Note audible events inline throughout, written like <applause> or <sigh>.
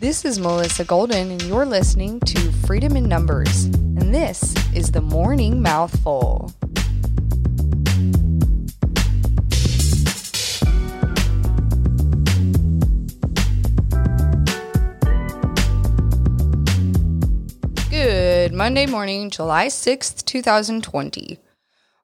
This is Melissa Golden, and you're listening to Freedom in Numbers. And this is the Morning Mouthful. Good Monday morning, July 6th, 2020.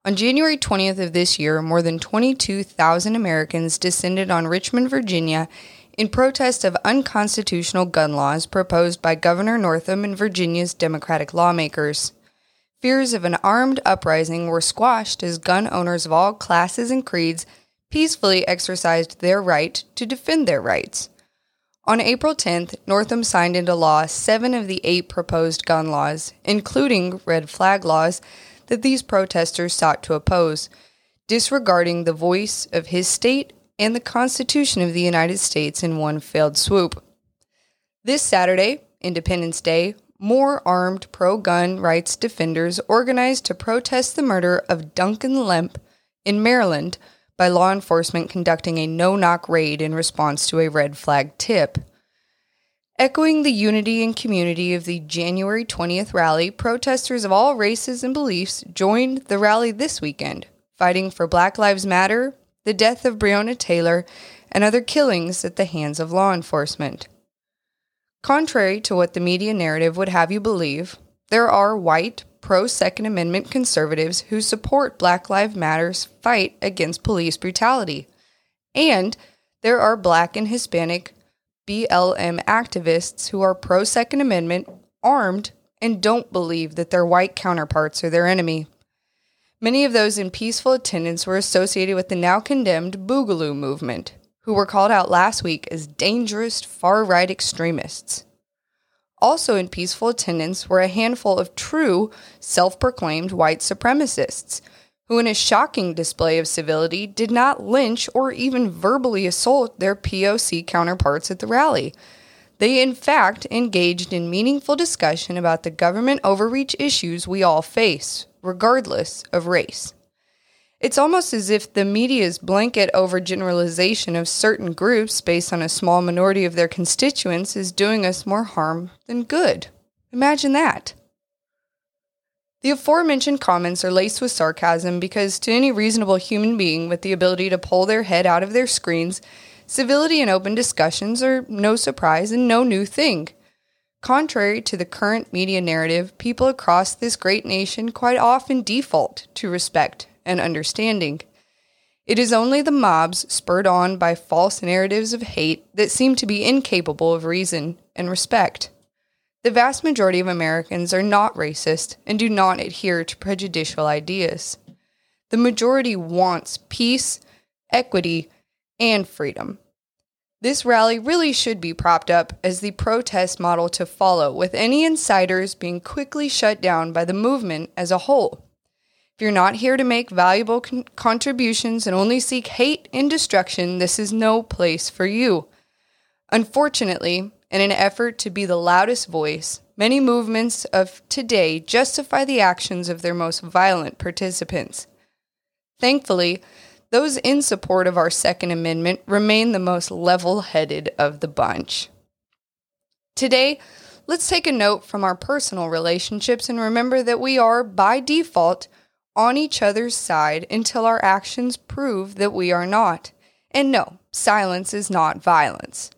On January 20th of this year, more than 22,000 Americans descended on Richmond, Virginia in protest of unconstitutional gun laws proposed by Governor Northam and Virginia's Democratic lawmakers. Fears of an armed uprising were squashed as gun owners of all classes and creeds peacefully exercised their right to defend their rights. On April 10th, Northam signed into law seven of the eight proposed gun laws, including red flag laws, that these protesters sought to oppose, disregarding the voice of his state and the Constitution of the United States in one failed swoop. This Saturday, Independence Day, more armed pro gun rights defenders organized to protest the murder of Duncan Lemp in Maryland by law enforcement conducting a no knock raid in response to a red flag tip. Echoing the unity and community of the January 20th rally, protesters of all races and beliefs joined the rally this weekend, fighting for Black Lives Matter, the death of Breonna Taylor, and other killings at the hands of law enforcement. Contrary to what the media narrative would have you believe, there are white, pro Second Amendment conservatives who support Black Lives Matter's fight against police brutality. And there are black and Hispanic BLM activists who are pro Second Amendment, armed, and don't believe that their white counterparts are their enemy. Many of those in peaceful attendance were associated with the now condemned Boogaloo movement, who were called out last week as dangerous far right extremists. Also in peaceful attendance were a handful of true, self proclaimed white supremacists, who, in a shocking display of civility, did not lynch or even verbally assault their POC counterparts at the rally. They, in fact, engaged in meaningful discussion about the government overreach issues we all face, regardless of race. It's almost as if the media's blanket overgeneralization of certain groups based on a small minority of their constituents is doing us more harm than good. Imagine that. The aforementioned comments are laced with sarcasm because, to any reasonable human being with the ability to pull their head out of their screens, civility and open discussions are no surprise and no new thing. Contrary to the current media narrative, people across this great nation quite often default to respect and understanding. It is only the mobs spurred on by false narratives of hate that seem to be incapable of reason and respect. The vast majority of Americans are not racist and do not adhere to prejudicial ideas. The majority wants peace, equity, and freedom. This rally really should be propped up as the protest model to follow, with any insiders being quickly shut down by the movement as a whole. If you're not here to make valuable con- contributions and only seek hate and destruction, this is no place for you. Unfortunately, in an effort to be the loudest voice, many movements of today justify the actions of their most violent participants. Thankfully, those in support of our Second Amendment remain the most level headed of the bunch. Today, let's take a note from our personal relationships and remember that we are, by default, on each other's side until our actions prove that we are not. And no, silence is not violence.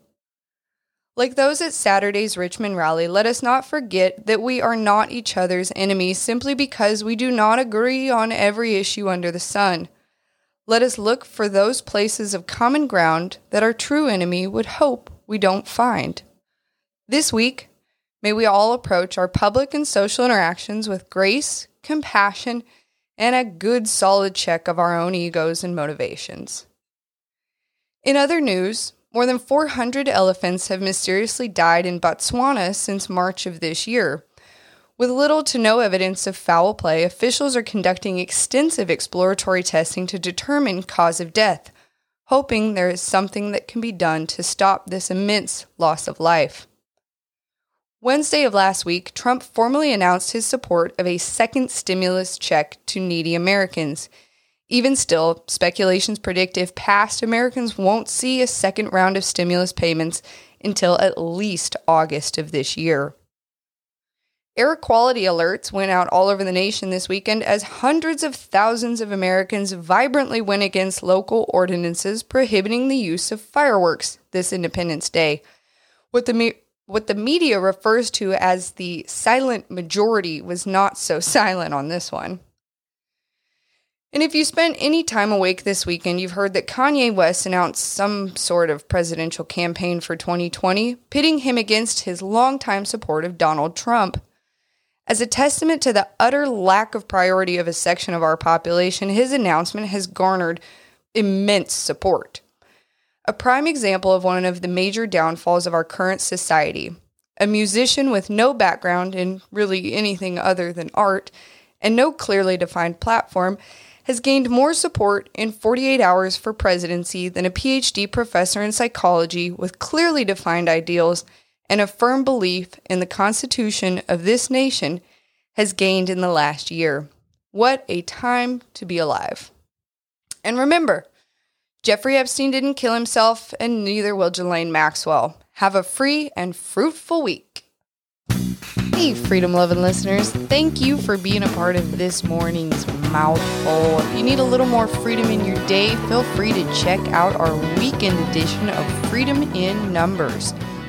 Like those at Saturday's Richmond rally, let us not forget that we are not each other's enemies simply because we do not agree on every issue under the sun. Let us look for those places of common ground that our true enemy would hope we don't find. This week, may we all approach our public and social interactions with grace, compassion, and a good solid check of our own egos and motivations. In other news, more than 400 elephants have mysteriously died in Botswana since March of this year. With little to no evidence of foul play, officials are conducting extensive exploratory testing to determine cause of death, hoping there is something that can be done to stop this immense loss of life. Wednesday of last week, Trump formally announced his support of a second stimulus check to needy Americans. Even still, speculations predict if passed, Americans won't see a second round of stimulus payments until at least August of this year. Air quality alerts went out all over the nation this weekend as hundreds of thousands of Americans vibrantly went against local ordinances prohibiting the use of fireworks this Independence Day. What the, me- what the media refers to as the silent majority was not so <laughs> silent on this one. And if you spent any time awake this weekend, you've heard that Kanye West announced some sort of presidential campaign for 2020, pitting him against his longtime support of Donald Trump. As a testament to the utter lack of priority of a section of our population, his announcement has garnered immense support. A prime example of one of the major downfalls of our current society. A musician with no background in really anything other than art and no clearly defined platform has gained more support in 48 hours for presidency than a PhD professor in psychology with clearly defined ideals and a firm belief in the Constitution of this nation has gained in the last year. What a time to be alive. And remember, Jeffrey Epstein didn't kill himself, and neither will Ghislaine Maxwell. Have a free and fruitful week. Hey, freedom loving listeners, thank you for being a part of this morning's mouthful. If you need a little more freedom in your day, feel free to check out our weekend edition of Freedom in Numbers.